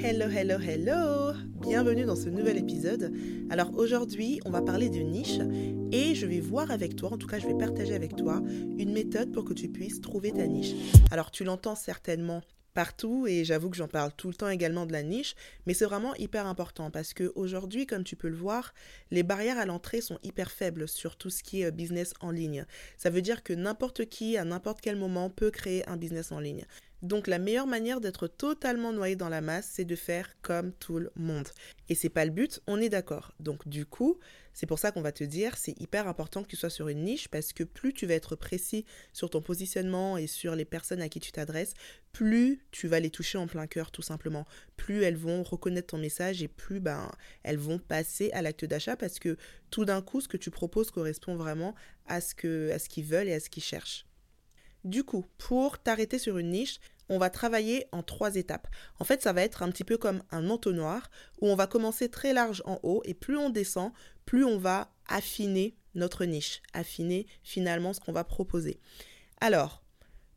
Hello, hello, hello Bienvenue dans ce nouvel épisode. Alors aujourd'hui, on va parler de niche et je vais voir avec toi, en tout cas je vais partager avec toi, une méthode pour que tu puisses trouver ta niche. Alors tu l'entends certainement partout et j'avoue que j'en parle tout le temps également de la niche, mais c'est vraiment hyper important parce que aujourd'hui, comme tu peux le voir, les barrières à l'entrée sont hyper faibles sur tout ce qui est euh, business en ligne. Ça veut dire que n'importe qui à n'importe quel moment peut créer un business en ligne. Donc la meilleure manière d'être totalement noyé dans la masse, c'est de faire comme tout le monde. Et c'est pas le but, on est d'accord. Donc du coup, c'est pour ça qu'on va te dire, c'est hyper important que tu sois sur une niche parce que plus tu vas être précis sur ton positionnement et sur les personnes à qui tu t'adresses, plus tu vas les toucher en plein cœur tout simplement. Plus elles vont reconnaître ton message et plus ben elles vont passer à l'acte d'achat parce que tout d'un coup ce que tu proposes correspond vraiment à ce que à ce qu'ils veulent et à ce qu'ils cherchent. Du coup, pour t'arrêter sur une niche, on va travailler en trois étapes. En fait, ça va être un petit peu comme un entonnoir où on va commencer très large en haut et plus on descend, plus on va affiner notre niche, affiner finalement ce qu'on va proposer. Alors,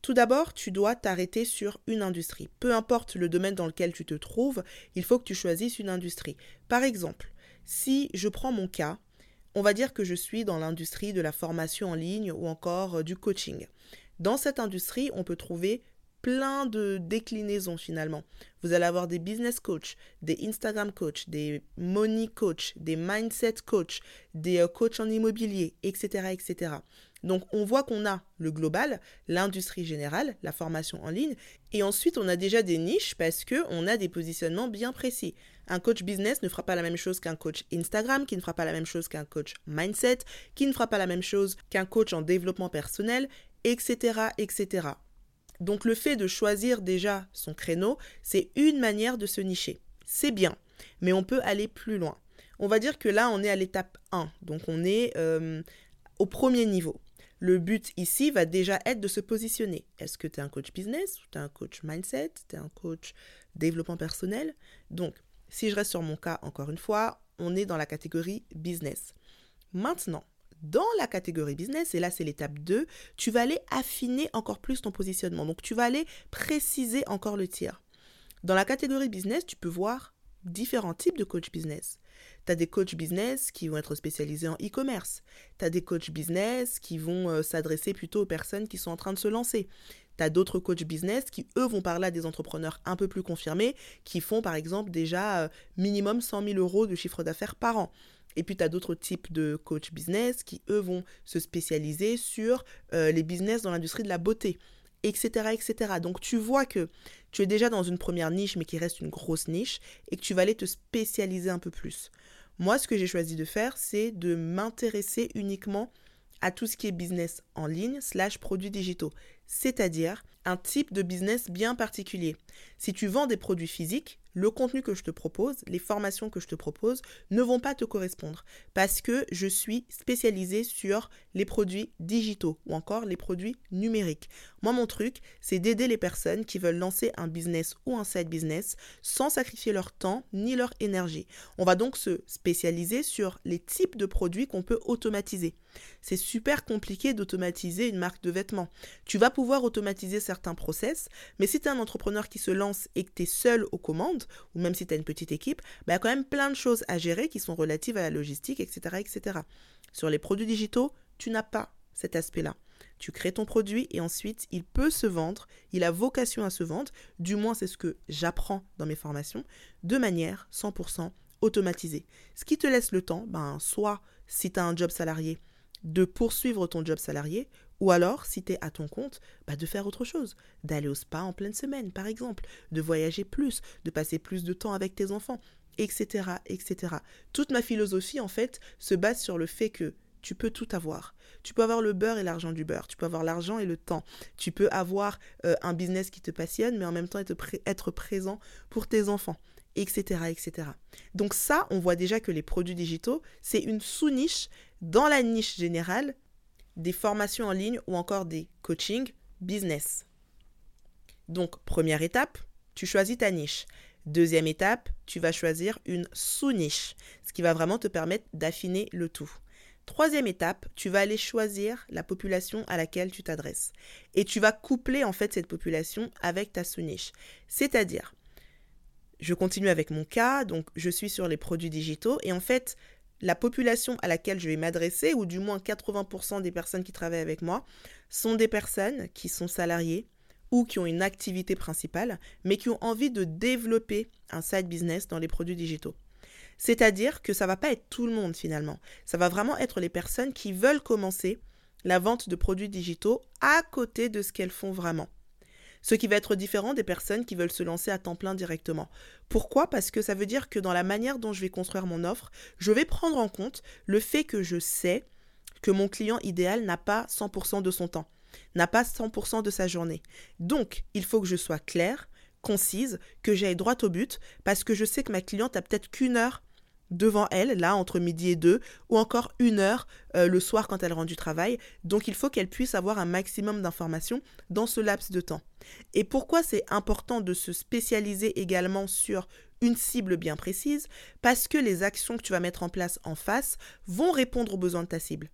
tout d'abord, tu dois t'arrêter sur une industrie. Peu importe le domaine dans lequel tu te trouves, il faut que tu choisisses une industrie. Par exemple, si je prends mon cas, on va dire que je suis dans l'industrie de la formation en ligne ou encore euh, du coaching. Dans cette industrie, on peut trouver plein de déclinaisons finalement. Vous allez avoir des business coach, des Instagram coach, des money coach, des mindset coach, des euh, coachs en immobilier, etc., etc. Donc on voit qu'on a le global, l'industrie générale, la formation en ligne, et ensuite on a déjà des niches parce que on a des positionnements bien précis. Un coach business ne fera pas la même chose qu'un coach Instagram, qui ne fera pas la même chose qu'un coach mindset, qui ne fera pas la même chose qu'un coach en développement personnel, etc.. Donc le fait de choisir déjà son créneau, c'est une manière de se nicher. C'est bien, mais on peut aller plus loin. On va dire que là, on est à l'étape 1, donc on est euh, au premier niveau. Le but ici va déjà être de se positionner. Est-ce que tu es un coach business ou tu es un coach mindset, tu es un coach développement personnel? Donc, si je reste sur mon cas, encore une fois, on est dans la catégorie business. Maintenant, dans la catégorie business, et là c'est l'étape 2, tu vas aller affiner encore plus ton positionnement. Donc tu vas aller préciser encore le tir. Dans la catégorie business, tu peux voir différents types de coach business. Tu as des coachs business qui vont être spécialisés en e-commerce. Tu as des coachs business qui vont euh, s'adresser plutôt aux personnes qui sont en train de se lancer. Tu as d'autres coachs business qui, eux, vont parler à des entrepreneurs un peu plus confirmés, qui font par exemple déjà euh, minimum 100 000 euros de chiffre d'affaires par an. Et puis, tu as d'autres types de coach business qui, eux, vont se spécialiser sur euh, les business dans l'industrie de la beauté, etc., etc. Donc, tu vois que tu es déjà dans une première niche, mais qui reste une grosse niche, et que tu vas aller te spécialiser un peu plus. Moi, ce que j'ai choisi de faire, c'est de m'intéresser uniquement à tout ce qui est business en ligne slash produits digitaux, c'est-à-dire un type de business bien particulier. Si tu vends des produits physiques, le contenu que je te propose, les formations que je te propose ne vont pas te correspondre parce que je suis spécialisée sur les produits digitaux ou encore les produits numériques. Moi, mon truc, c'est d'aider les personnes qui veulent lancer un business ou un side business sans sacrifier leur temps ni leur énergie. On va donc se spécialiser sur les types de produits qu'on peut automatiser. C'est super compliqué d'automatiser une marque de vêtements. Tu vas pouvoir automatiser certains process, mais si tu es un entrepreneur qui se lance et que tu es seul aux commandes, ou même si tu as une petite équipe, bah, il y a quand même plein de choses à gérer qui sont relatives à la logistique, etc. etc. Sur les produits digitaux, tu n'as pas cet aspect-là. Tu crées ton produit et ensuite il peut se vendre, il a vocation à se vendre, du moins c'est ce que j'apprends dans mes formations, de manière 100% automatisée. Ce qui te laisse le temps, ben, soit si tu as un job salarié, de poursuivre ton job salarié, ou alors, si tu es à ton compte, bah de faire autre chose, d'aller au spa en pleine semaine, par exemple, de voyager plus, de passer plus de temps avec tes enfants, etc., etc. Toute ma philosophie, en fait, se base sur le fait que tu peux tout avoir. Tu peux avoir le beurre et l'argent du beurre. Tu peux avoir l'argent et le temps. Tu peux avoir euh, un business qui te passionne, mais en même temps être, être présent pour tes enfants, etc., etc. Donc ça, on voit déjà que les produits digitaux, c'est une sous-niche dans la niche générale des formations en ligne ou encore des coachings business. Donc, première étape, tu choisis ta niche. Deuxième étape, tu vas choisir une sous-niche, ce qui va vraiment te permettre d'affiner le tout. Troisième étape, tu vas aller choisir la population à laquelle tu t'adresses. Et tu vas coupler en fait cette population avec ta sous-niche. C'est-à-dire, je continue avec mon cas, donc je suis sur les produits digitaux et en fait, la population à laquelle je vais m'adresser, ou du moins 80% des personnes qui travaillent avec moi, sont des personnes qui sont salariées ou qui ont une activité principale, mais qui ont envie de développer un side business dans les produits digitaux. C'est-à-dire que ça va pas être tout le monde finalement. Ça va vraiment être les personnes qui veulent commencer la vente de produits digitaux à côté de ce qu'elles font vraiment. Ce qui va être différent des personnes qui veulent se lancer à temps plein directement. Pourquoi? Parce que ça veut dire que dans la manière dont je vais construire mon offre, je vais prendre en compte le fait que je sais que mon client idéal n'a pas 100% de son temps, n'a pas 100% de sa journée. Donc, il faut que je sois claire, concise, que j'aille droit au but, parce que je sais que ma cliente a peut-être qu'une heure devant elle, là, entre midi et deux, ou encore une heure euh, le soir quand elle rentre du travail. Donc il faut qu'elle puisse avoir un maximum d'informations dans ce laps de temps. Et pourquoi c'est important de se spécialiser également sur une cible bien précise? Parce que les actions que tu vas mettre en place en face vont répondre aux besoins de ta cible.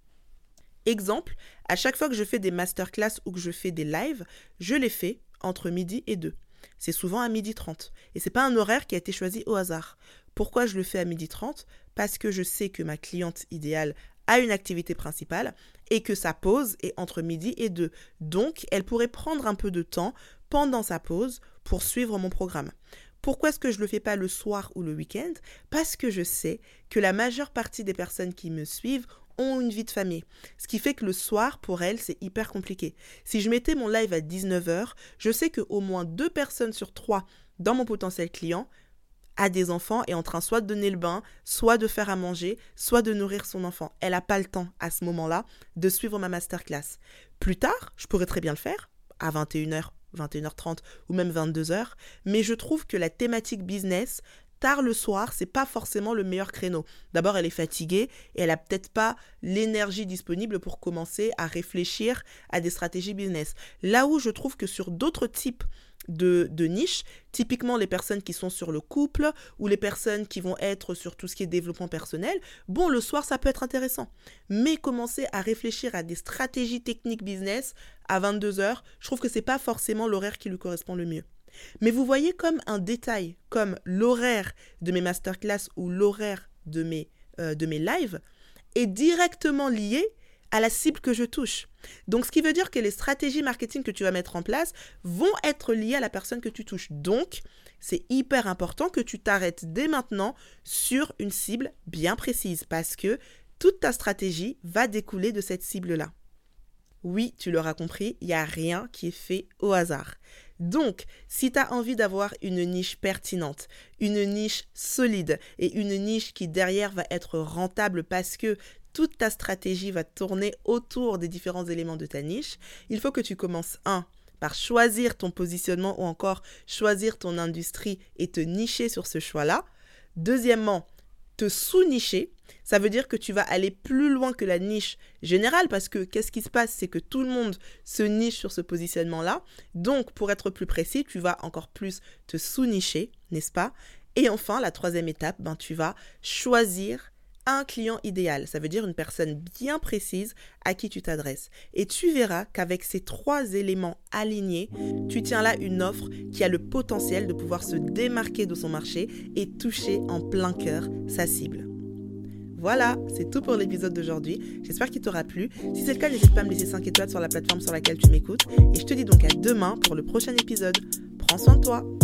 Exemple, à chaque fois que je fais des masterclass ou que je fais des lives, je les fais entre midi et deux. C'est souvent à midi 30. Et c'est pas un horaire qui a été choisi au hasard. Pourquoi je le fais à midi 30 Parce que je sais que ma cliente idéale a une activité principale et que sa pause est entre midi et 2. Donc, elle pourrait prendre un peu de temps pendant sa pause pour suivre mon programme. Pourquoi est-ce que je ne le fais pas le soir ou le week-end? Parce que je sais que la majeure partie des personnes qui me suivent ont une vie de famille. Ce qui fait que le soir, pour elles, c'est hyper compliqué. Si je mettais mon live à 19h, je sais qu'au moins deux personnes sur trois dans mon potentiel client a des enfants et en train soit de donner le bain, soit de faire à manger, soit de nourrir son enfant. Elle n'a pas le temps à ce moment-là de suivre ma masterclass. Plus tard, je pourrais très bien le faire, à 21h, 21h30 ou même 22h, mais je trouve que la thématique business, tard le soir, c'est pas forcément le meilleur créneau. D'abord, elle est fatiguée et elle a peut-être pas l'énergie disponible pour commencer à réfléchir à des stratégies business. Là où je trouve que sur d'autres types de, de niche, typiquement les personnes qui sont sur le couple ou les personnes qui vont être sur tout ce qui est développement personnel, bon, le soir, ça peut être intéressant. Mais commencer à réfléchir à des stratégies techniques business à 22h, je trouve que c'est pas forcément l'horaire qui lui correspond le mieux. Mais vous voyez comme un détail, comme l'horaire de mes masterclass ou l'horaire de mes, euh, de mes lives est directement lié à la cible que je touche. Donc, ce qui veut dire que les stratégies marketing que tu vas mettre en place vont être liées à la personne que tu touches. Donc, c'est hyper important que tu t'arrêtes dès maintenant sur une cible bien précise parce que toute ta stratégie va découler de cette cible-là. Oui, tu l'auras compris, il n'y a rien qui est fait au hasard. Donc, si tu as envie d'avoir une niche pertinente, une niche solide et une niche qui derrière va être rentable parce que toute ta stratégie va tourner autour des différents éléments de ta niche, il faut que tu commences, un, par choisir ton positionnement ou encore choisir ton industrie et te nicher sur ce choix-là. Deuxièmement, te sous-nicher. Ça veut dire que tu vas aller plus loin que la niche générale parce que qu'est-ce qui se passe? C'est que tout le monde se niche sur ce positionnement-là. Donc, pour être plus précis, tu vas encore plus te sous-nicher, n'est-ce pas? Et enfin, la troisième étape, ben, tu vas choisir un client idéal. Ça veut dire une personne bien précise à qui tu t'adresses. Et tu verras qu'avec ces trois éléments alignés, tu tiens là une offre qui a le potentiel de pouvoir se démarquer de son marché et toucher en plein cœur sa cible. Voilà, c'est tout pour l'épisode d'aujourd'hui. J'espère qu'il t'aura plu. Si c'est le cas, n'hésite pas à me laisser 5 étoiles sur la plateforme sur laquelle tu m'écoutes. Et je te dis donc à demain pour le prochain épisode. Prends soin de toi.